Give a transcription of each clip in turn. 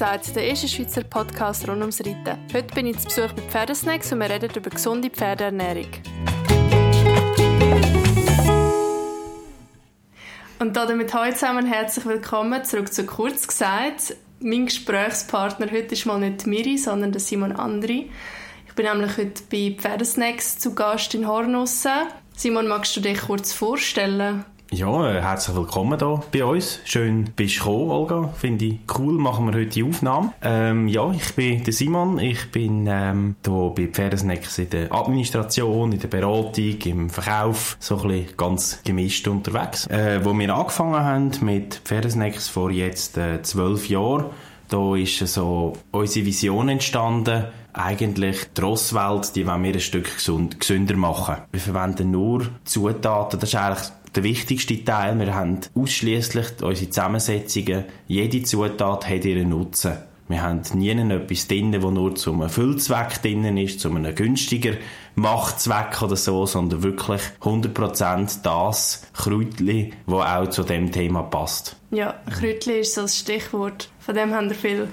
gesagt, der erste Schweizer Podcast rund ums Reiten. Heute bin ich zu Besuch bei Pferdesnacks und wir reden über gesunde Pferdeernährung. Und damit heute zusammen herzlich willkommen zurück zu Kurz gesagt. Mein Gesprächspartner heute ist mal nicht Miri, sondern der Simon Andri. Ich bin nämlich heute bei Pferdesnacks zu Gast in Hornussen. Simon, magst du dich kurz vorstellen? Ja, herzlich willkommen hier bei uns. Schön bist du gekommen, Olga. Finde ich cool, machen wir heute die Aufnahme. Ähm, ja, ich bin der Simon. Ich bin ähm, hier bei Pferdesnacks in der Administration, in der Beratung, im Verkauf, so ein bisschen ganz gemischt unterwegs. Äh, wo wir angefangen haben mit Pferdesnacks vor jetzt äh, zwölf äh, Jahren, da ist so unsere Vision entstanden, eigentlich die Rosswelt, die wollen wir ein Stück gesund, gesünder machen. Wir verwenden nur Zutaten, das ist eigentlich der wichtigste Teil. Wir haben ausschließlich unsere Zusammensetzungen. Jede Zutat hat ihren Nutzen. Wir haben nie etwas drin, das nur zum Füllzweck drin ist, zu einem günstiger Machtzweck oder so, sondern wirklich 100% das Kräutli, das auch zu dem Thema passt. Ja, Kräutli ist so das Stichwort. Von dem haben wir viel.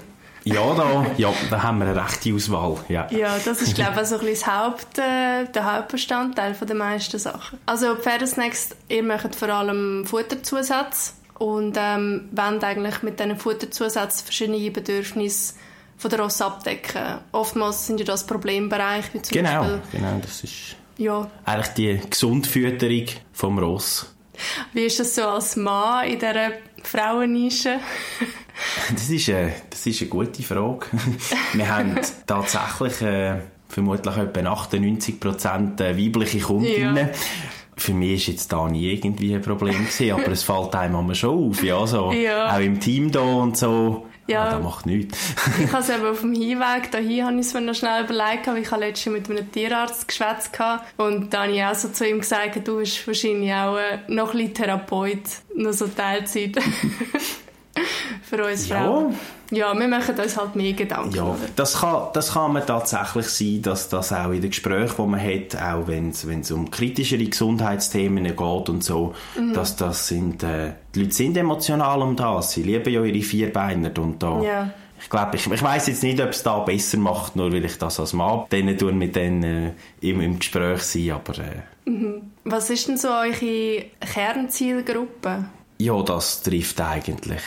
Ja, da, ja, da haben wir eine rechte Auswahl. Ja, ja das ist, glaube ich, so ein das Haupt, äh, der Hauptbestandteil der meisten Sachen. Also Pferdesnacks, ihr macht vor allem Futterzusatz und ähm, wollt eigentlich mit diesen Futterzusätzen verschiedene Bedürfnisse von der Ross abdecken. Oftmals sind ja das Problembereich, wie zum genau, Beispiel... Genau, das ist ja. eigentlich die Gesundfütterung vom Ross. Wie ist das so als Mann in dieser Frauennische? das, ist eine, das ist eine gute Frage. Wir haben tatsächlich äh, vermutlich etwa 98% äh, weibliche Kundinnen. Ja. Für mich war jetzt da nie irgendwie ein Problem gewesen, aber es fällt einem schon auf, ja, so. Ja. Auch im Team da und so. Ja. Ah, das macht nichts. ich habe es eben auf dem Hinweg dahin habe ich es mir noch schnell überlegt, weil ich letztens mit einem Tierarzt geschwätzt und da habe ich auch so zu ihm gesagt, du bist wahrscheinlich auch äh, noch ein bisschen Therapeut, noch so Teilzeit. für uns Frauen. Ja. ja, wir machen uns halt mehr Gedanken. Ja, das kann, das kann man tatsächlich sein, dass das auch in den Gesprächen, die man hat, auch wenn es um kritischere Gesundheitsthemen geht und so, mhm. dass das sind, äh, die Leute sind emotional um das. Sie lieben ja ihre Vierbeiner und da... Ja. Ich glaube, ich, ich weiß jetzt nicht, ob es da besser macht, nur weil ich das als Mann denen tue, mit denen äh, im, im Gespräch sein, aber... Äh. Mhm. Was ist denn so eure Kernzielgruppe? Ja, das trifft eigentlich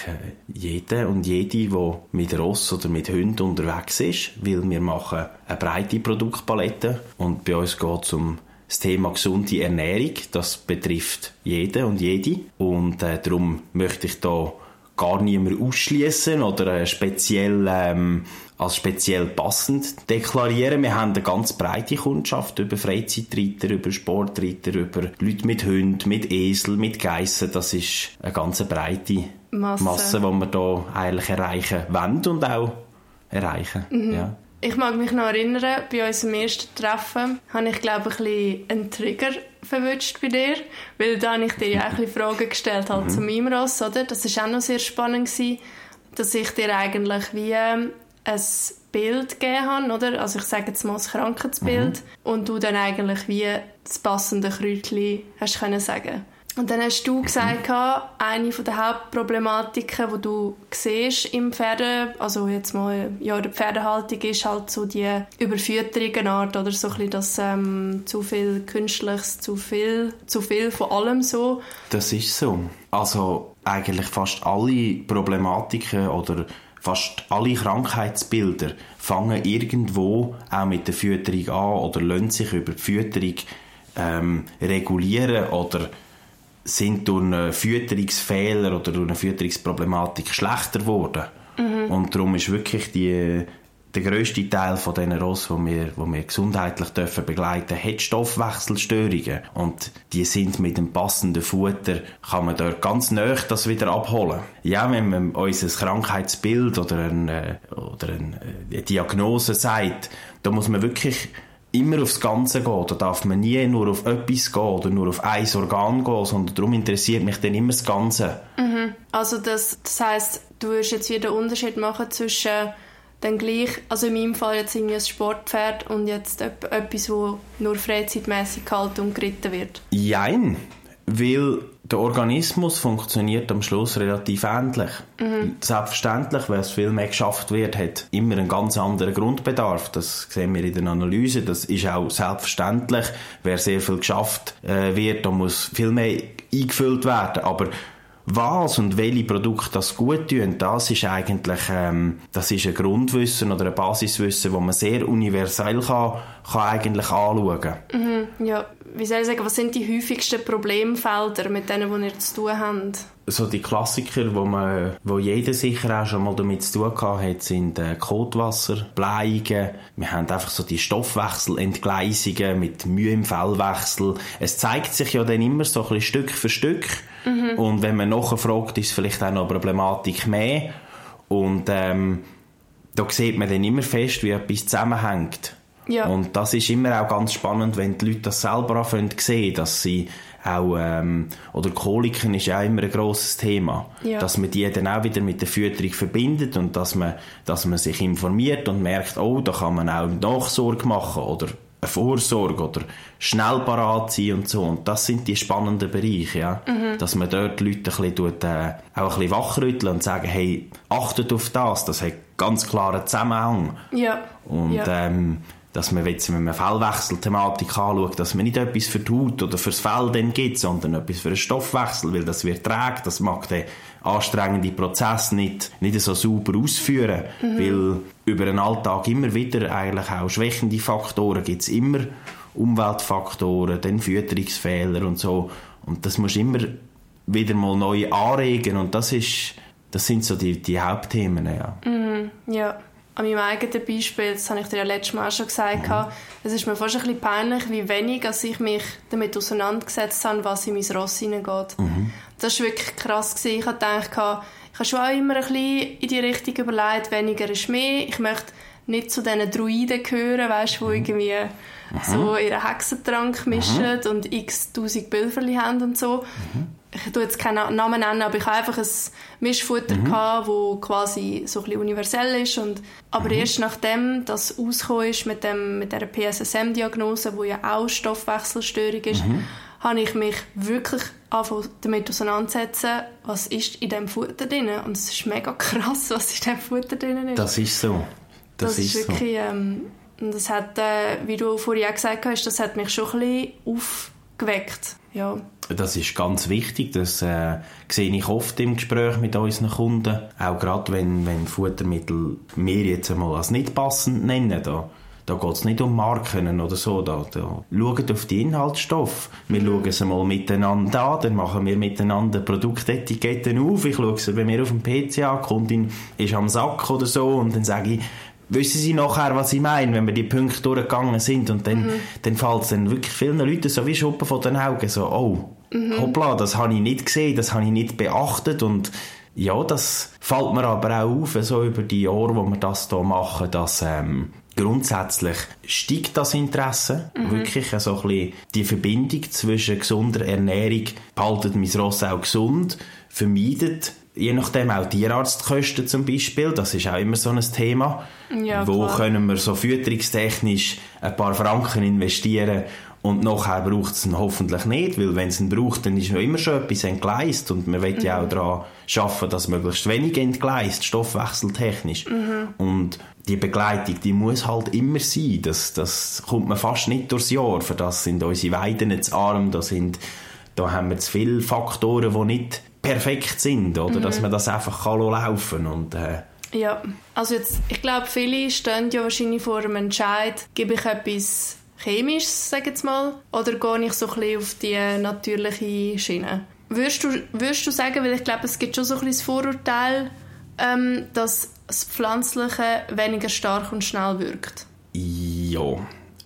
jeden und jede, der mit Ross oder mit Hunden unterwegs ist, weil wir machen eine breite Produktpalette und bei uns geht es um das Thema gesunde Ernährung. Das betrifft jeden und jede und äh, darum möchte ich da gar niemand ausschließen oder speziell ähm, als speziell passend deklarieren. Wir haben eine ganz breite Kundschaft über Freizeitreiter, über Sportreiter, über Leute mit Hunden, mit Esel, mit Geissen. Das ist eine ganz breite Masse, Masse die wir hier eigentlich erreichen wollen und auch erreichen. Mhm. Ja. Ich mag mich noch erinnern, bei unserem ersten Treffen habe ich, glaube ich, ein bisschen einen Trigger verwünscht bei dir, weil da habe ich dir ja auch ein bisschen Fragen gestellt halt mhm. zu meinem Ross, oder? Das war auch noch sehr spannend, gewesen, dass ich dir eigentlich wie ein Bild gegeben habe, oder? Also ich sage jetzt mal das Krankheitsbild mhm. und du dann eigentlich wie das passende Kräutchen hast können sagen. Und dann hast du gesagt, eine der Hauptproblematiken, die du siehst im Pferde, also jetzt mal, ja, der Pferdehaltung ist halt so die Überfütterung Art oder so ein bisschen ähm, zu viel Künstliches, zu viel, zu viel von allem so. Das ist so. Also eigentlich fast alle Problematiken oder Fast alle Krankheitsbilder fangen irgendwo auch mit der Fütterung an oder lassen sich über die Fütterung ähm, regulieren oder sind durch einen Fütterungsfehler oder durch eine Fütterungsproblematik schlechter geworden. Mhm. Und darum ist wirklich die, der grösste Teil von diesen Rossen, die wir, die wir gesundheitlich dürfen begleiten dürfen, hat Stoffwechselstörungen. Und die sind mit dem passenden Futter, kann man dort ganz nah das wieder abholen. Ja, wenn man unser Krankheitsbild oder, eine, oder eine Diagnose sagt, da muss man wirklich immer aufs Ganze gehen. Da darf man nie nur auf etwas gehen oder nur auf ein Organ gehen, sondern darum interessiert mich dann immer das Ganze. Mhm. Also das, das heisst, du wirst jetzt wieder einen Unterschied machen zwischen dann gleich, also in meinem Fall jetzt irgendwie ein Sportpferd und jetzt etwas, wo nur freizeitmäßig gehalten und geritten wird? Jein, weil der Organismus funktioniert am Schluss relativ ähnlich. Mhm. Selbstverständlich, weil es viel mehr geschafft wird, hat immer einen ganz anderen Grundbedarf. Das sehen wir in der Analyse. Das ist auch selbstverständlich. Wer sehr viel geschafft äh, wird, da muss viel mehr eingefüllt werden. Aber was und welche Produkte das gut tun, das ist eigentlich ähm, das ist ein Grundwissen oder ein Basiswissen, das man sehr universell kann, kann eigentlich anschauen kann. Mhm, ja. Wie soll ich sagen, was sind die häufigsten Problemfelder, mit denen die ihr zu tun habt? So die Klassiker, wo, man, wo jeder sicher auch schon mal damit zu tun hat, sind äh, Kotwasser, Bleiungen. Wir haben einfach so die Stoffwechselentgleisungen mit Mühe im Fellwechsel. Es zeigt sich ja dann immer so ein bisschen Stück für Stück. Mhm. Und wenn man nachher fragt, ist es vielleicht auch noch eine Problematik mehr. Und ähm, da sieht man dann immer fest, wie etwas zusammenhängt. Ja. Und das ist immer auch ganz spannend, wenn die Leute das selber anfangen sehen, dass sie auch, ähm, oder Koliken ist auch immer ein grosses Thema. Ja. Dass man die dann auch wieder mit der Fütterung verbindet und dass man, dass man sich informiert und merkt, oh, da kann man auch Nachsorge machen oder eine Vorsorge oder schnell parat sein und so. Und das sind die spannenden Bereiche, ja. Mhm. Dass man dort die Leute ein bisschen, tut, äh, auch ein bisschen wachrütteln und sagen, hey, achtet auf das, das hat ganz klaren Zusammenhang. Ja. Und, ja. Ähm, dass man jetzt, wenn man Fellwechselthematik anschaut, dass man nicht etwas für die Haut oder fürs Fell dann gibt, sondern etwas für den Stoffwechsel, weil das wird trägt, das mag den anstrengenden Prozess nicht, nicht so sauber ausführen, mhm. weil über den Alltag immer wieder eigentlich auch schwächende Faktoren gibt es immer, Umweltfaktoren, dann Fütterungsfehler und so und das muss immer wieder mal neu anregen und das ist, das sind so die, die Hauptthemen, ja. Mhm, ja an meinem eigenen Beispiel, das habe ich dir ja letztes Mal schon gesagt, mhm. es ist mir fast ein bisschen peinlich, wie wenig als ich mich damit auseinandergesetzt habe, was in mein Ross hineingeht. Mhm. Das war wirklich krass. Gewesen. Ich habe gedacht, ich habe schon auch immer ein bisschen in die Richtung überlegt, weniger ist mehr. Ich möchte nicht zu diesen Druiden gehören, weißt, die mhm. irgendwie mhm. so ihren Hexentrank mischen mhm. und x tausend Bölferli haben und so. Ich tue jetzt keinen Namen nennen, aber ich habe einfach ein Mischfutter mhm. gehabt, wo quasi so ein bisschen universell ist und aber mhm. erst nachdem das ausgekommen ist mit dem mit der PSSM-Diagnose, wo ja auch Stoffwechselstörung ist, mhm. habe ich mich wirklich damit auseinandersetzen, was ist in dem Futter drin und es ist mega krass, was in dem Futter drin ist. Das ist so. Das, das ist, ist wirklich, so. ähm, das hat, äh, wie du vorhin auch gesagt hast, das hat mich schon ein bisschen aufgeweckt. Ja. Das ist ganz wichtig. Das äh, sehe ich oft im Gespräch mit unseren Kunden. Auch gerade wenn, wenn Futtermittel wir jetzt einmal als nicht passend nennen. Da, da geht es nicht um Marken oder so. Da, da schaut auf die Inhaltsstoffe. Wir schauen es einmal miteinander an, dann machen wir miteinander Produktetiketten auf. Ich schaue es bei mir auf dem PC an, die Kundin ist am Sack oder so und dann sage ich, wissen sie nachher, was ich meine, wenn wir die Punkte durchgegangen sind und dann, mhm. dann fällt es dann wirklich vielen Leuten so wie Schuppen von den Augen, so, oh, mhm. hoppla, das habe ich nicht gesehen, das habe ich nicht beachtet und ja, das fällt mir aber auch auf, so über die Jahre, wo wir das hier machen, dass ähm, grundsätzlich steigt das Interesse, mhm. wirklich so ein bisschen die Verbindung zwischen gesunder Ernährung, behaltet mein Ross auch gesund, vermeidet je nachdem auch Tierarztkosten zum Beispiel, das ist auch immer so ein Thema. Ja, Wo klar. können wir so fütterungstechnisch ein paar Franken investieren und nachher braucht es ihn hoffentlich nicht, weil wenn es ihn braucht, dann ist ja immer schon etwas entgleist und man will mhm. ja auch daran arbeiten, dass möglichst wenig entgleist, stoffwechseltechnisch. Mhm. Und die Begleitung, die muss halt immer sein. Das, das kommt man fast nicht durchs Jahr. Für das sind unsere Weiden zu arm, da sind da haben wir zu viele Faktoren, die nicht perfekt sind, oder? Mhm. Dass man das einfach kann laufen und äh, ja, also jetzt, ich glaube, viele stehen ja wahrscheinlich vor einem Entscheid, gebe ich etwas Chemisches, sage jetzt mal, oder gehe ich so ein bisschen auf die natürliche Schiene? Würdest du, würdest du sagen, weil ich glaube, es gibt schon so ein bisschen das Vorurteil, ähm, dass das Pflanzliche weniger stark und schnell wirkt? Ja,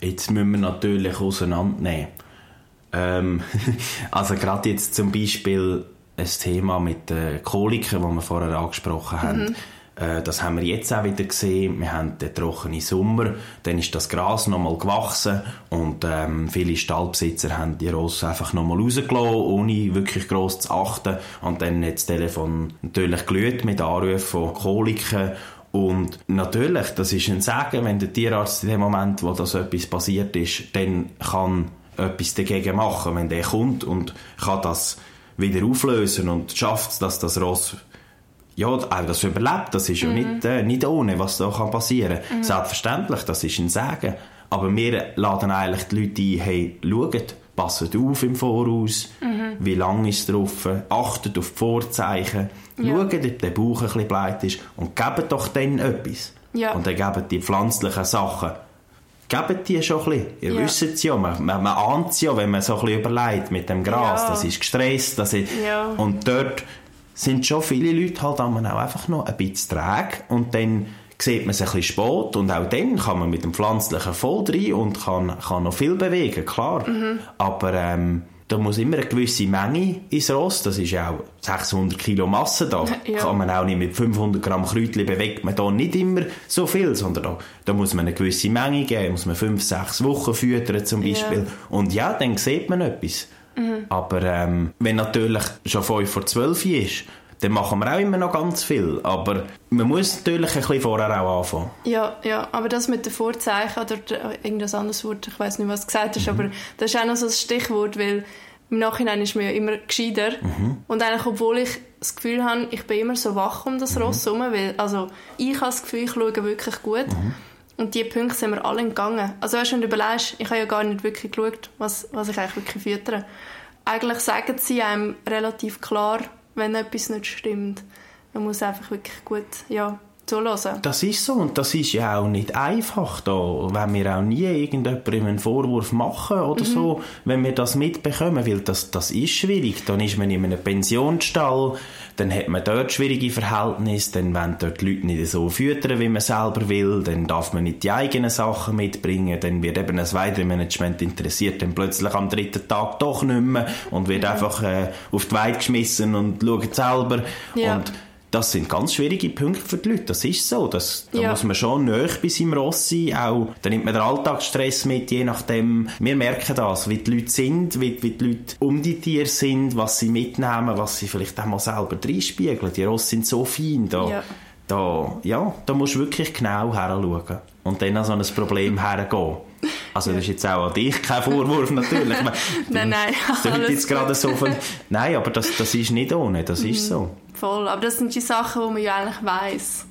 jetzt müssen wir natürlich auseinandernehmen. Ähm, also gerade jetzt zum Beispiel ein Thema mit den Koliken, das wir vorher angesprochen haben. Mhm. Äh, das haben wir jetzt auch wieder gesehen. Wir haben den trockenen Sommer, dann ist das Gras nochmal gewachsen und ähm, viele Stallbesitzer haben die Rosse einfach nochmal rausgelassen, ohne wirklich gross zu achten. Und dann hat das Telefon natürlich glüht mit Anrufen von Koliken und natürlich, das ist ein Sagen, wenn der Tierarzt in dem Moment, wo das etwas passiert ist, dann kann etwas dagegen machen, wenn der kommt und kann das wieder auflösen und schafft dass das Ross ja, auch das überlebt, das ist ja nicht, äh, nicht ohne, was da kann passieren kann. Selbstverständlich, das ist ein Sagen. Aber wir laden eigentlich die Leute ein, hey, schaut, passet auf im Voraus, wie lange ist es drauf, achtet auf die Vorzeichen, Ja. schaut, ob der Bauch ein bisschen breit ist und gebt doch dann etwas. Ja. Und dann gebt die pflanzlichen Sachen. Gebt die schon ein bisschen. Ihr Ja. wisst es ja, man, man, man ahnt es ja, wenn man so ein bisschen überlegt mit dem Gras, Ja. das ist gestresst, das ist, Ja. und dort sind schon viele Leute halt auch einfach noch ein bisschen träge und dann sieht man es ein bisschen spät und auch dann kann man mit dem Pflanzlichen voll rein und kann, kann noch viel bewegen, klar. Mhm. Aber ähm, da muss immer eine gewisse Menge ins Ross, das ist ja auch 600 Kilo Masse da, Ja. kann man auch nicht mit 500 Gramm Kräutchen bewegt man da nicht immer so viel, sondern da, da muss man eine gewisse Menge geben, muss man 5, 6 Wochen füttern zum Beispiel. Ja. Und ja, dann sieht man etwas. Mhm. Aber ähm, wenn natürlich schon 5 vor 12 ist, dann machen wir auch immer noch ganz viel. Aber man muss natürlich ein bisschen vorher auch anfangen. Ja, ja, aber das mit den Vorzeichen oder der- irgendein anderes Wort, ich weiß nicht, was du gesagt hast, aber das ist auch noch so ein Stichwort, weil im Nachhinein ist man ja immer gescheiter. Und eigentlich, obwohl ich das Gefühl habe, ich bin immer so wach um das Ross herum, weil, also ich habe das Gefühl, ich schaue wirklich gut. Und die Punkte sind mir alle entgangen. Also weißt, du, wenn du überlegst, ich habe ja gar nicht wirklich geschaut, was, was ich eigentlich wirklich füttere. Eigentlich sagen sie einem relativ klar, wenn etwas nicht stimmt. Man muss einfach wirklich gut ja, zuhören. Das ist so und das ist ja auch nicht einfach da, wenn wir auch nie irgendjemandem einen Vorwurf machen oder so, wenn wir das mitbekommen, weil das, das ist schwierig. Dann ist man in einem Pensionsstall, dann hat man dort schwierige Verhältnisse, dann wollen dort die Leute nicht so füttern, wie man selber will, dann darf man nicht die eigenen Sachen mitbringen, dann wird eben das Weidemanagement interessiert, dann plötzlich am dritten Tag doch nicht mehr und wird einfach äh, auf die Weide geschmissen und schaut selber Ja. und das sind ganz schwierige Punkte für die Leute. Das ist so. Das, da Ja. muss man schon nahe bei seinem Ross sein. Auch, da nimmt man den Alltagsstress mit, je nachdem. Wir merken das, wie die Leute sind, wie, wie die Leute um die Tiere sind, was sie mitnehmen, was sie vielleicht auch mal selber reinspiegeln. Die Ross sind so fein. Da, Ja. da, ja, da musst du wirklich genau heranschauen. Und dann an so ein Problem hergehen. Also das ist jetzt auch an dich kein Vorwurf natürlich. Meine, Nein, nein, Das jetzt gerade so von... Nein, aber das, das ist nicht ohne, das ist so. Voll, aber das sind die Sachen, die man ja eigentlich weiss.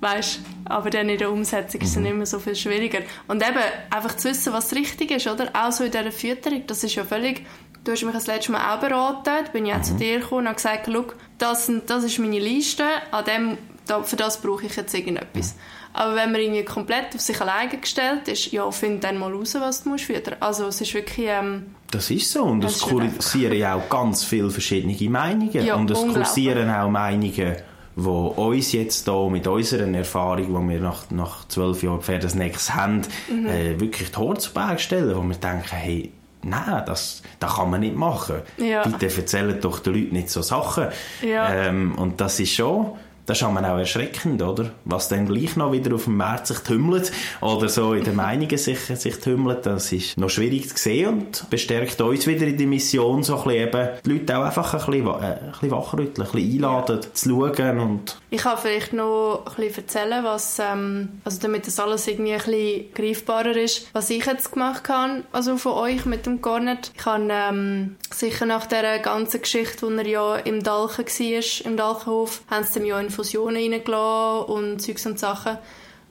Weißt, aber dann in der Umsetzung ist es dann immer so viel schwieriger. Und eben, einfach zu wissen, was richtig ist, oder? Auch so in dieser Fütterung, das ist ja völlig... Du hast mich das letzte Mal auch beraten, da bin ich auch zu dir gekommen und habe gesagt, schau, das, das ist meine Liste, an dem, da, für das brauche ich jetzt irgendetwas. Aber wenn man irgendwie komplett auf sich alleine gestellt ist, ja, find dann mal raus, was du musst füttern. Also es ist wirklich... Ähm, Das ist so. Und Das es kursieren ja auch ganz viele verschiedene Meinungen. Ja, und es kursieren auch Meinungen, die uns jetzt hier mit unserer Erfahrung, die wir nach, nach zwölf Jahren Pferdesnecks haben, Mhm. äh, wirklich die Berg stellen, wo wir denken, hey, nein, das, das kann man nicht machen. Ja. Bitte erzählen doch den Leuten nicht so Sachen. Ja. Ähm, und das ist schon... Das ist man auch erschreckend, oder? Was dann gleich noch wieder auf dem Markt sich tümmelt oder so in den Meinungen sich, sich tümmelt, das ist noch schwierig zu sehen und bestärkt uns wieder in die Mission, so ein bisschen eben die Leute auch einfach ein bisschen, äh, ein bisschen wachrütteln, ein bisschen einladen, zu schauen und Ich kann vielleicht noch ein bisschen erzählen, was, ähm, also damit das alles irgendwie ein bisschen greifbarer ist, was ich jetzt gemacht habe, also von euch mit dem Garnet. Ich habe ähm, sicher nach dieser ganzen Geschichte, wo er ja im Dalchen war, im Dalchenhof, haben sie ihm ja Infusionen reingelassen und Zeugs und Sachen.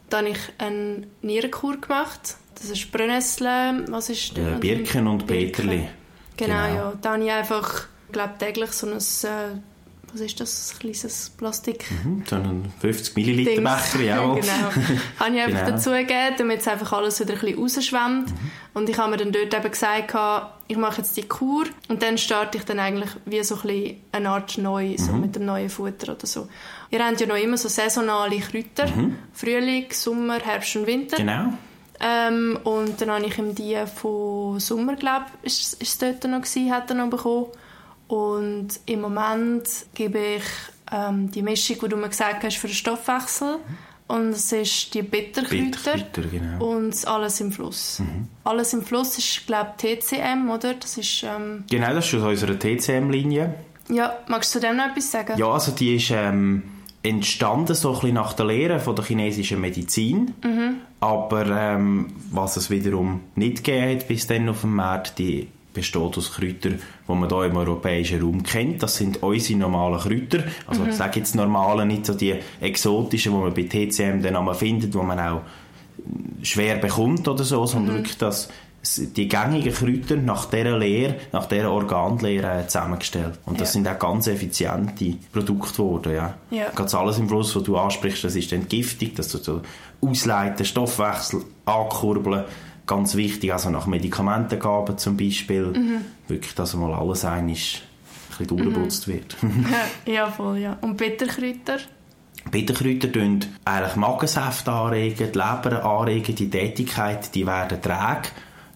Dann habe ich eine Nierenkur gemacht. Das ist Brennnessel, was ist äh, Birken und Peterli. Genau, Genau. ja. Da habe ich einfach, glaube täglich so ein, äh, was ist das, ein kleines Plastik... Mhm, so einen 50 Milliliter Dings. Becher, ja. genau. habe ich einfach Genau. dazu gegeben, damit es einfach alles wieder ein bisschen rausschwemmt. Und ich habe mir dann dort eben gesagt, ich mache jetzt die Kur und dann starte ich dann eigentlich wie so ein bisschen eine Art neu, so mit dem neuen Futter oder so. Ihr habt ja noch immer so saisonale Kräuter. Frühling, Sommer, Herbst und Winter. Genau. Ähm, und dann habe ich ihm die von Sommer, glaube ich, ist, ist es dort noch gewesen, hat er noch bekommen. Und im Moment gebe ich ähm, die Mischung, die du mir gesagt hast, für den Stoffwechsel. Und es ist die Bitterkräuter. Bitterkräuter, genau. Und alles im Fluss. Alles im Fluss ist, glaube ich, TCM, oder? Das ist, ähm, Genau, das ist aus unserer TCM-Linie. ja, magst du dem noch etwas sagen? Ja, also die ist ähm, entstanden so ein bisschen nach der Lehre von der chinesischen Medizin. Aber ähm, was es wiederum nicht gegeben hat bis dann auf dem Markt, die besteht aus Kräutern, die man hier im europäischen Raum kennt. Das sind unsere normalen Kräuter. Also mhm. ich sage jetzt normale, nicht so die exotischen, die man bei TCM dann einmal findet, die man auch schwer bekommt oder so, sondern mhm. wirklich das, die gängigen Kräuter nach dieser Lehre, nach dieser Organlehre zusammengestellt. Und das ja. sind auch ganz effiziente Produkte geworden. Ja. Ja. Ganz alles im Fluss, was du ansprichst, das ist Entgiftung, das tut so ausleiten, Stoffwechsel ankurbeln, ganz wichtig, also nach Medikamentengaben zum Beispiel, mhm. wirklich, dass mal alles ein bisschen durchgeputzt mhm. wird. ja, voll, ja. Und Bitterkräuter? Bitterkräuter tun eigentlich Magensäfte anregen, die Leber anregen, die Tätigkeit, die werden träge.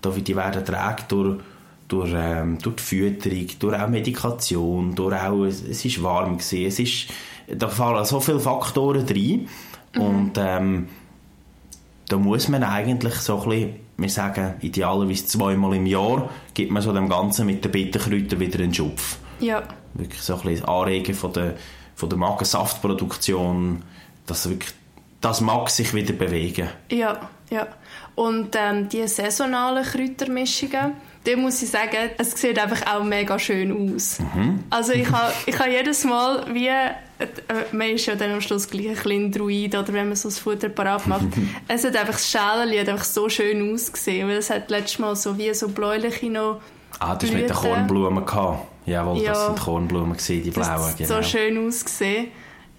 Die werden träge durch, durch, ähm, durch die Fütterung, durch auch Medikation, durch auch, es, es ist warm gewesen, es ist, da fallen so viele Faktoren rein mhm. und ähm, da muss man eigentlich so ein bisschen, wir sagen idealerweise zweimal im Jahr, gibt man so dem Ganzen mit den Bitterkräutern wieder einen Schupf. Ja. Wirklich so ein bisschen Anregen von der, von der Magensaftproduktion, dass wirklich das mag sich wieder bewegen. Ja, ja. Und ähm, die saisonalen Kräutermischungen, da muss ich sagen, es sieht einfach auch mega schön aus. Mhm. Also ich habe ich ha jedes Mal wie, äh, man ist ja dann am Schluss gleich ein kleiner Druid oder wenn man so das Futter parat macht, es hat einfach das Schälchen hat einfach so schön ausgesehen, weil es hat letztes Mal so wie so bläuliche noch Ah, das war mit den Kornblumen. Gehabt. Jawohl, ja, das sind Kornblumen, gewesen, die blauen. Das genau. so schön ausgesehen.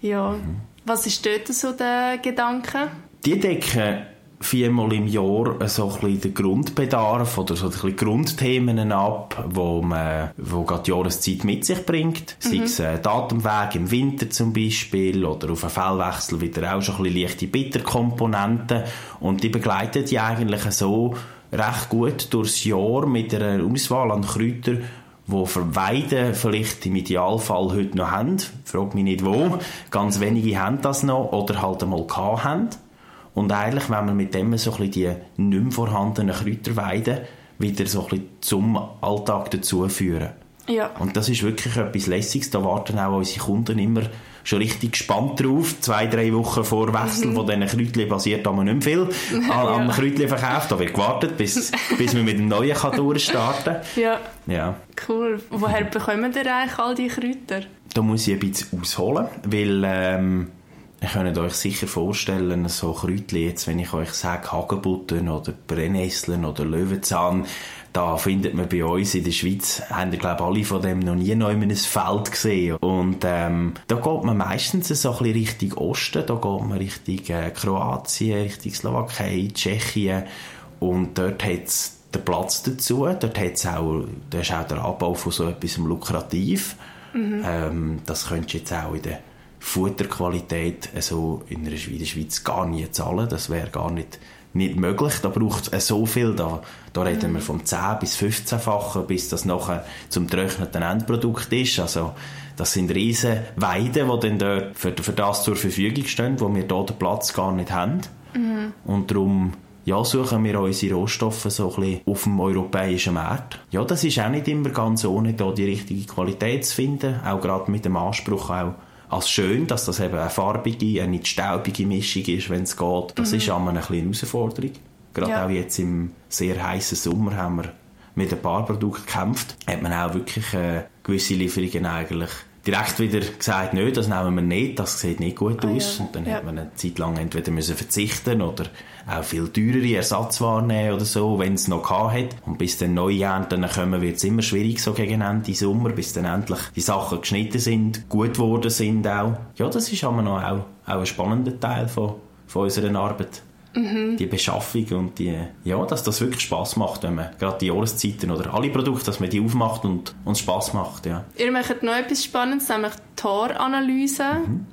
Ja. Mhm. Was ist dort so der Gedanke? Die decken viermal im Jahr so ein bisschen den Grundbedarf oder so ein bisschen Grundthemen ab, wo man, wo gerade die Jahreszeit mit sich bringt. Mhm. Sei es äh, Datumweg im Winter zum Beispiel oder auf einen Fellwechsel wieder auch schon ein bisschen leichte Bitterkomponenten und die begleiten die eigentlich so recht gut durchs Jahr mit einer Auswahl an Kräutern, die Verweiden vielleicht im Idealfall heute noch haben. Frag mich nicht wo. Ganz wenige haben das noch oder halt einmal gehabt haben. Und eigentlich, wenn man mit dem so ein die nicht mehr vorhandenen Kräuterweiden wieder so ein zum Alltag dazuführen. Ja. Und das ist wirklich etwas Lässiges. Da warten auch unsere Kunden immer schon richtig gespannt drauf. Zwei, drei Wochen vor Wechsel mhm. von diesen Kräutchen passiert aber nicht mehr viel. An, am. Kräutchen-Verkauf, da wird gewartet, bis, bis man mit dem Neuen kann durchstarten kann. Ja. ja. Cool. Woher bekommen ihr eigentlich all die Kräuter? Da muss ich ein bisschen ausholen, weil... Ähm, Ihr könnt euch sicher vorstellen, so Kräutchen, jetzt, wenn ich euch sage Hagebutten oder Brennnesseln oder Löwenzahn, da findet man bei uns in der Schweiz, haben wir glaube alle von dem noch nie noch in einem Feld gesehen. Und ähm, da geht man meistens so ein bisschen Richtung Osten, da geht man Richtung äh, Kroatien, Richtung Slowakei, Tschechien und dort hat es den Platz dazu, dort hat's auch, da ist auch der Abbau von so etwas lukrativ. Mhm. Ähm, das könntest du jetzt auch in der Futterqualität so in der Schweiz gar nie zahlen, das wäre gar nicht nicht möglich. Da braucht es so viel. Da, da reden wir vom 10 bis 15-fachen, bis das nachher zum getrockneten Endprodukt ist. Also, das sind riesen Weiden, die dann dort für, für das zur Verfügung stehen, wo wir hier den Platz gar nicht haben. Mhm. Und darum ja, suchen wir unsere Rohstoffe so ein bisschen auf dem europäischen Markt. Ja, das ist auch nicht immer ganz ohne, da die richtige Qualität zu finden, auch gerade mit dem Anspruch auch als schön, dass das eben eine farbige, eine nicht staubige Mischung ist, wenn es geht. Das mhm. ist einmal eine kleine Herausforderung. Gerade ja. auch jetzt im sehr heißen Sommer haben wir mit ein paar Produkten gekämpft. Hat man auch wirklich äh, gewisse Lieferungen eigentlich direkt wieder gesagt, nö, das nehmen wir nicht, das sieht nicht gut ah, aus. Ja. Und dann ja. hat man eine Zeit lang entweder müssen verzichten oder auch viel teurere Ersatzwaren nehmen oder so, wenn es noch hat. Und bis dann neue Ernten kommen, wird es immer schwierig, so gegen Ende Sommer, bis dann endlich die Sachen geschnitten sind, gut geworden sind auch. Ja, das ist aber noch auch, auch ein spannender Teil von, von unserer Arbeit. Mhm. Die Beschaffung und die, ja, dass das wirklich Spaß macht, wenn man gerade die Jahreszeiten oder alle Produkte, dass man die aufmacht und uns Spaß macht, ja. Ihr macht noch etwas Spannendes, nämlich Toranalyse. Mhm.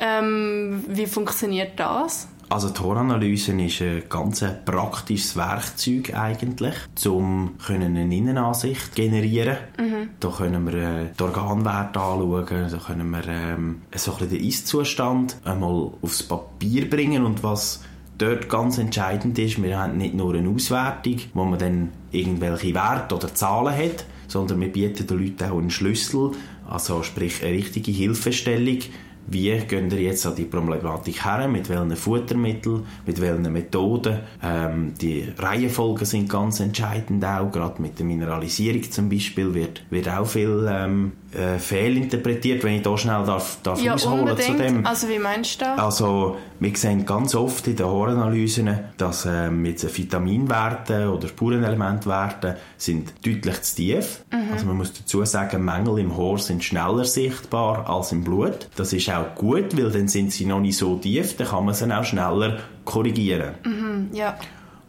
Ähm, wie funktioniert das? Also Toranalyse ist ein ganz praktisches Werkzeug eigentlich, um eine Innenansicht zu generieren. Mhm. Da können wir äh, die Organwerte anschauen, da können wir ähm, so ein bisschen den Ist-Zustand einmal aufs Papier bringen und was dort ganz entscheidend ist, wir haben nicht nur eine Auswertung, wo man dann irgendwelche Werte oder Zahlen hat, sondern wir bieten den Leuten auch einen Schlüssel, also sprich eine richtige Hilfestellung, wie gehen ihr jetzt an die Problematik her, mit welchen Futtermitteln, mit welchen Methoden. Ähm, die Reihenfolgen sind ganz entscheidend auch, gerade mit der Mineralisierung zum Beispiel wird, wird auch viel ähm, äh, fehlinterpretiert, wenn ich da schnell darf, darf Ja, ausholen zu unbedingt. dem. Also wie meinst du das? Also, wir sehen ganz oft in den Horanalysen, dass ähm, jetzt Vitaminwerte oder Spurenelementwerte sind deutlich zu tief. Also man muss dazu sagen, Mängel im Haar sind schneller sichtbar als im Blut. Das ist auch gut, weil dann sind sie noch nicht so tief, dann kann man sie auch schneller korrigieren. Hm, ja.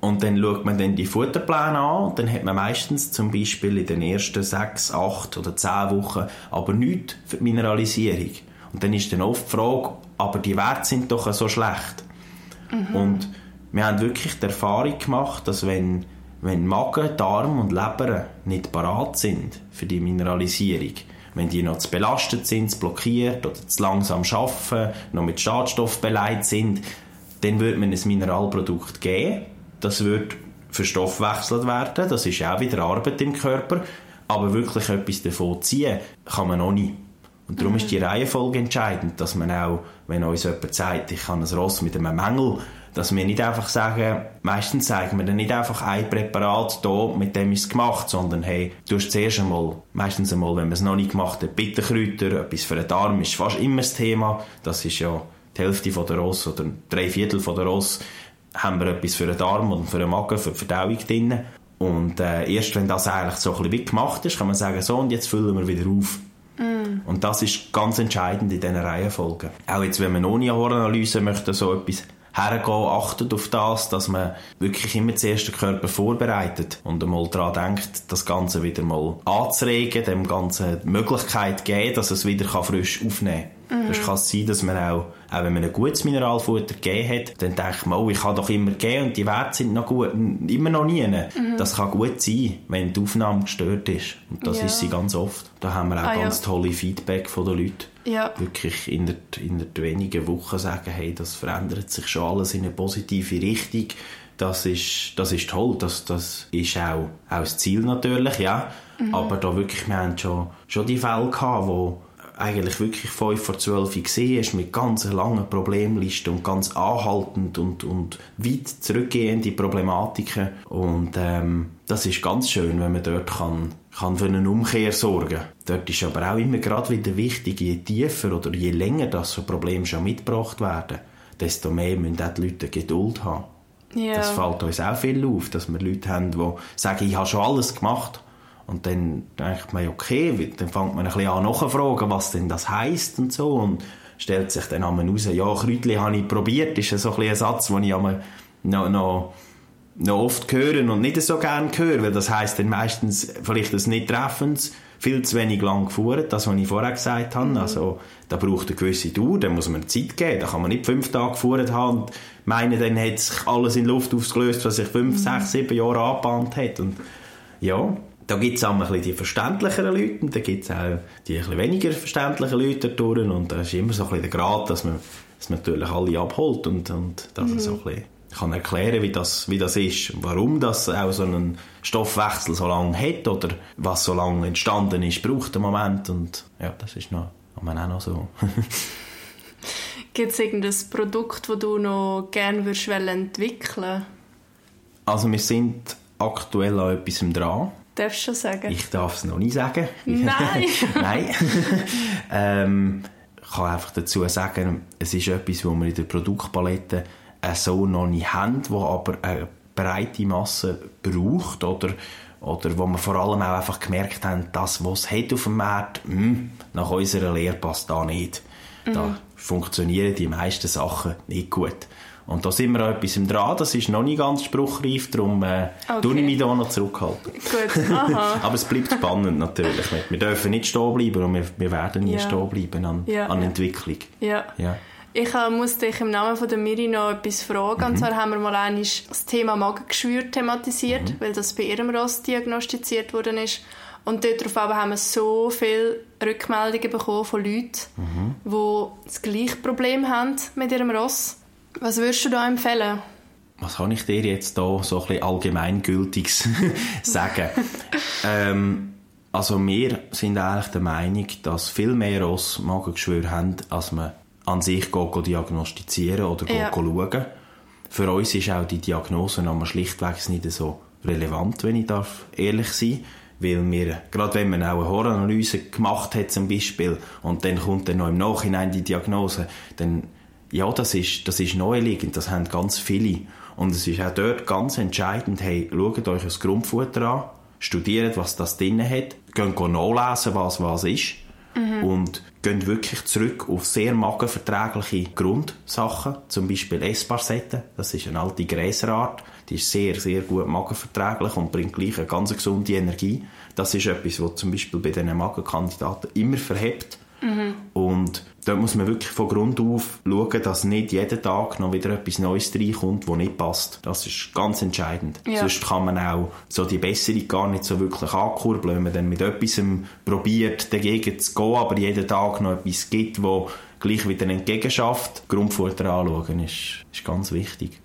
Und dann schaut man dann die Futterpläne an und dann hat man meistens zum Beispiel in den ersten sechs, acht oder zehn Wochen aber nichts für die Mineralisierung. Und dann ist dann oft die Frage, aber die Werte sind doch so schlecht. Und wir haben wirklich die Erfahrung gemacht, dass wenn, wenn Magen, Darm und Leber nicht parat sind für die Mineralisierung, wenn die noch zu belastet sind, zu blockiert oder zu langsam arbeiten, noch mit Schadstoff beleidigt sind, dann würde man ein Mineralprodukt geben. Das wird verstoffwechselt werden. Das ist auch wieder Arbeit im Körper. Aber wirklich etwas davon ziehen kann man noch nicht. Und darum ist die Reihenfolge entscheidend, dass man auch, wenn uns jemand sagt, ich habe ein Ross mit einem Mängel, dass wir nicht einfach sagen, meistens sagen wir dann nicht einfach ein Präparat da, mit dem ist es gemacht, sondern hey, du hast zuerst einmal, meistens einmal, wenn man es noch nicht gemacht hat, Bitterkräuter, etwas für den Darm ist fast immer das Thema. Das ist ja die Hälfte von der Ross oder drei Viertel von der Ross haben wir etwas für den Darm und für den Magen, für die Verdauung drin. Und äh, erst wenn das eigentlich so ein bisschen gemacht ist, kann man sagen, so und jetzt füllen wir wieder auf. Und das ist ganz entscheidend in diesen Reihenfolgen. Auch jetzt, wenn man ohne Horanalyse möchte, so etwas hergehen, achtet auf das, dass man wirklich immer zuerst den Körper vorbereitet und einmal daran denkt, das Ganze wieder mal anzuregen, dem Ganzen die Möglichkeit geben, dass es wieder frisch aufnehmen kann. Das kann es sein, dass man auch, auch wenn man ein gutes Mineralfutter gegeben hat, dann denkt man, oh, ich kann doch immer geben und die Werte sind noch gut, immer noch nie. Das kann gut sein, wenn die Aufnahme gestört ist. Und das Ja. ist sie ganz oft. Da haben wir auch Ah, ja. ganz tolle Feedback von den Leuten Ja. wirklich in der, in der wenigen Wochen sagen, hey, das verändert sich schon alles in eine positive Richtung. Das ist, das ist toll. Das, das ist auch, auch das Ziel natürlich, ja. Aber da wirklich, wir haben schon, schon die Fälle gehabt, wo eigentlich wirklich 5 vor 12 gesehen ist, mit ganz langen Problemlisten und ganz anhaltend und, und weit zurückgehende Problematiken. Und ähm, das ist ganz schön, wenn man dort kann, kann für eine Umkehr sorgen Dort ist aber auch immer gerade wieder wichtig, je tiefer oder je länger das so Probleme schon mitgebracht werden, desto mehr müssen auch die Leute Geduld haben. Ja. Das fällt uns auch viel auf, dass wir Leute haben, die sagen, ich habe schon alles gemacht. Und dann denkt man, okay, dann fängt man ein bisschen an nachzufragen, was denn das heisst und so. Und stellt sich dann einmal raus, ja, Kräutchen habe ich probiert, ist so ein, ein Satz, den ich einmal noch, noch, noch oft höre und nicht so gerne höre, weil das heisst dann meistens vielleicht ein nicht treffendes, viel zu wenig lang gefahren, das, was ich vorher gesagt habe. Also, da braucht eine gewisse Dauer, da muss man Zeit geben. Da kann man nicht fünf Tage gefahren haben und meinen, dann hat sich alles in Luft aufgelöst, was sich fünf, sechs, sieben Jahre angebahnt hat. Und ja, da gibt es auch die verständlicheren Leute und da gibt es auch die ein weniger verständlichen Leute dadurch. Und da ist immer so ein bisschen der Grad, dass man, dass man natürlich alle abholt und, und dass man so ein bisschen kann erklären, wie das, wie das ist, warum das auch so einen Stoffwechsel so lange hat oder was so lange entstanden ist, braucht einen Moment und ja, das ist noch, man auch noch so. Gibt es irgendein Produkt, das du noch gerne würdest entwickeln Also wir sind aktuell an etwas dran. Darfst du schon sagen? Ich darf es noch nicht sagen. Nein! Nein. ähm, ich kann einfach dazu sagen, es ist etwas, was wir in der Produktpalette äh, so noch nicht haben, wo aber eine breite Masse braucht oder, oder wo wir vor allem auch einfach gemerkt haben, das, was es hat auf dem Markt, mh, nach unserer Lehre passt da nicht. Da funktionieren die meisten Sachen nicht gut. Und da sind wir an etwas dran, das ist noch nicht ganz spruchreif, darum äh, Okay. tue ich mich da noch zurückhalten. Gut, aha. Aber es bleibt spannend natürlich. Wir, wir dürfen nicht stehen bleiben und wir, wir werden nie Ja. stehen bleiben an, Ja, an. Entwicklung. Ja. Ja. Ich äh, muss dich im Namen von der Miri noch etwas fragen. Mhm. Und zwar haben wir mal einmal das Thema Magengeschwür thematisiert, Mhm. weil das bei ihrem Ross diagnostiziert worden ist. Und darauf aber haben wir so viele Rückmeldungen bekommen von Leuten, Mhm. die das gleiche Problem haben mit ihrem Ross. Was würdest du da empfehlen? Was kann ich dir jetzt da so ein bisschen allgemeingültiges sagen? ähm, also wir sind eigentlich der Meinung, dass viel mehr Ross Magengeschwür haben, als man an sich go diagnostizieren oder Ja. schauen. Für uns ist auch die Diagnose aber schlichtweg nicht so relevant, wenn ich darf ehrlich sein weil wir, gerade wenn man auch eine Horroranalyse gemacht hat zum Beispiel und dann kommt dann noch im Nachhinein die Diagnose, dann ja, das ist, das ist naheliegend, das haben ganz viele. Und es ist auch dort ganz entscheidend, hey, schaut euch das Grundfutter an, studiert, was das drin hat, geht nachlesen, was was ist und gehen wirklich zurück auf sehr magenverträgliche Grundsachen, zum Beispiel Esparsetten, das ist eine alte Gräserart, die ist sehr, sehr gut magenverträglich und bringt gleich eine ganz gesunde Energie. Das ist etwas, was zum Beispiel bei diesen Magenkandidaten immer verhebt. Und dort muss man wirklich von Grund auf schauen, dass nicht jeden Tag noch wieder etwas Neues reinkommt, das nicht passt. Das ist ganz entscheidend. Ja. Sonst kann man auch so die Besserung gar nicht so wirklich ankurbeln, wenn man dann mit etwas probiert, dagegen zu gehen, aber jeden Tag noch etwas gibt, wo gleich wieder entgegenschafft. Grundfutter anschauen ist, ist ganz wichtig.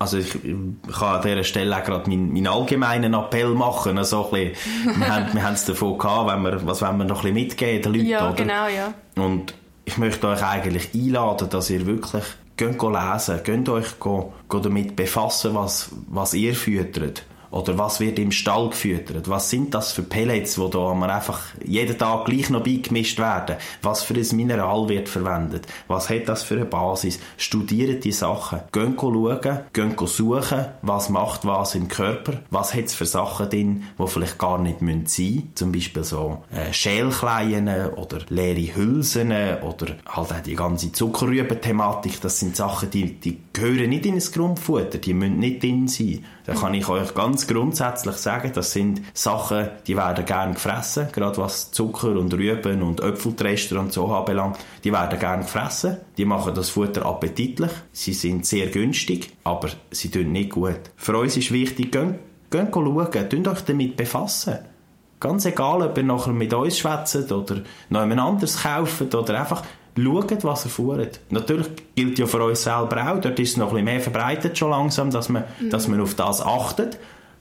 Also ich, ich kann an dieser Stelle auch gerade meinen, meinen allgemeinen Appell machen. Also ein bisschen, wir haben wir haben es davon gehabt, wenn wir, was wollen wir noch ein bisschen mitgeben den Leuten, Ja, oder? genau, ja. Und ich möchte euch eigentlich einladen, dass ihr wirklich geht lesen, geht euch go, go damit befassen, was, was ihr füttert. Oder was wird im Stall gefüttert? Was sind das für Pellets, die da einfach jeden Tag gleich noch beigemischt werden? Was für ein Mineral wird verwendet? Was hat das für eine Basis? Studiert die Sachen. Geht go schauen, geht go suchen, was macht was im Körper? Was hat es für Sachen drin, die vielleicht gar nicht sein müssen? Zum Beispiel so äh, Schälkleien oder leere Hülsen oder halt auch die ganze Zuckerrüben-Thematik. Das sind Sachen, die, die gehören nicht in ein Grundfutter, die müssen nicht drin sein. Da kann ich euch ganz grundsätzlich sagen, das sind Sachen, die werden gern gefressen, gerade was Zucker und Rüben und Äpfeltrester und so anbelangt. Die werden gern gefressen, die machen das Futter appetitlich, sie sind sehr günstig, aber sie tun nicht gut. Für uns ist wichtig, geht, geht schauen, tut euch damit befassen. Ganz egal, ob ihr nachher mit uns schwätzt oder noch jemand anderes kauft oder einfach schaut, was ihr fuhrt. Natürlich gilt ja für uns selber auch, dort ist es noch ein bisschen mehr verbreitet schon langsam, dass man, dass man auf das achtet.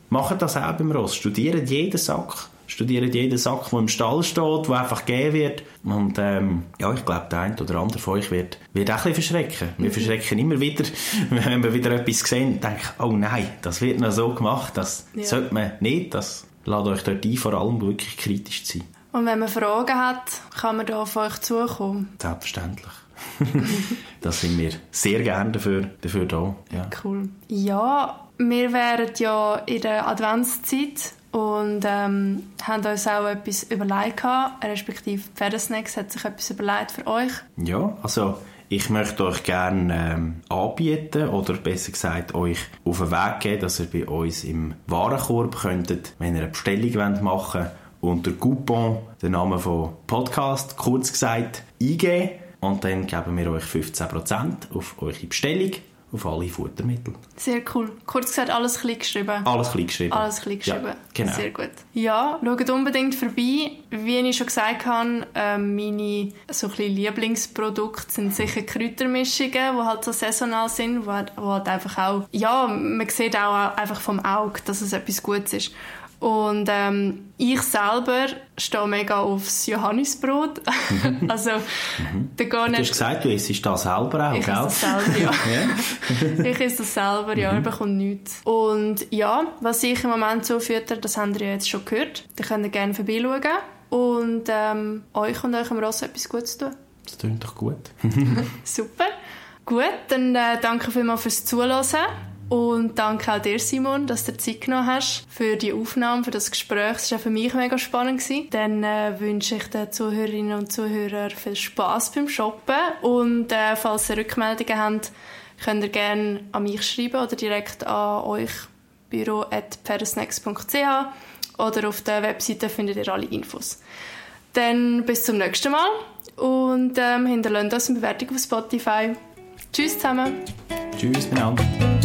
Macht das auch beim Ross. Studiert jeden Sack. Studiert jeden Sack, der im Stall steht, der einfach gegeben wird. Und ähm, ja, ich glaube, der eine oder andere von euch wird, wird auch ein bisschen verschrecken. Wir verschrecken immer wieder, wenn wir wieder etwas sehen und denken, oh nein, das wird noch so gemacht, das Ja. sollte man nicht. Das lässt euch dort ein, vor allem wirklich kritisch zu sein. Und wenn man Fragen hat, kann man da auf euch zukommen. Selbstverständlich. da sind wir sehr gerne dafür, dafür da. Ja. Cool. Ja, wir wären ja in der Adventszeit und ähm, haben uns auch etwas überlegt, respektive Pferdesnacks hat sich etwas überlegt für euch. Ja, also ich möchte euch gerne ähm, anbieten oder besser gesagt euch auf den Weg geben, dass ihr bei uns im Warenkorb könntet, wenn ihr eine Bestellung machen wollt, unter Coupon den Namen von Podcast, kurz gesagt, eingeben und dann geben wir euch 15% auf eure Bestellung, auf alle Futtermittel. Sehr cool. Kurz gesagt, alles klein geschrieben. Alles klein geschrieben. Alles klein geschrieben. Ja, genau. Sehr gut. Ja, schaut unbedingt vorbei. Wie ich schon gesagt habe, ähm, meine so ein Lieblingsprodukte sind sicher Kräutermischungen, die halt so saisonal sind, wo halt einfach auch, ja, man sieht auch einfach vom Auge, dass es etwas Gutes ist. Und ähm, ich selber stehe mega aufs Johannisbrot. also, da gar Du hast nicht... gesagt, du isst das selber auch, Ich gell? esse das selber, ja. Ich esse das selber, ja, er bekommt nichts. Und ja, was ich im Moment zufütter, das habt ihr ja jetzt schon gehört. Da könnt ihr gerne vorbeischauen und ähm, euch und eurem Ross etwas Gutes tun. Das klingt doch gut. Super. Gut, dann äh, danke vielmals fürs Zuhören und danke auch dir, Simon, dass du dir Zeit genommen hast für die Aufnahme, für das Gespräch. Es war auch für mich mega spannend. Gewesen. Dann äh, wünsche ich den Zuhörerinnen und Zuhörern viel Spaß beim Shoppen und äh, falls ihr Rückmeldungen habt, könnt ihr gerne an mich schreiben oder direkt an euch büro.peresnacks.ch oder auf der Webseite findet ihr alle Infos. Dann bis zum nächsten Mal und ähm, hinterlasst uns eine Bewertung auf Spotify. Tschüss zusammen! Tschüss miteinander.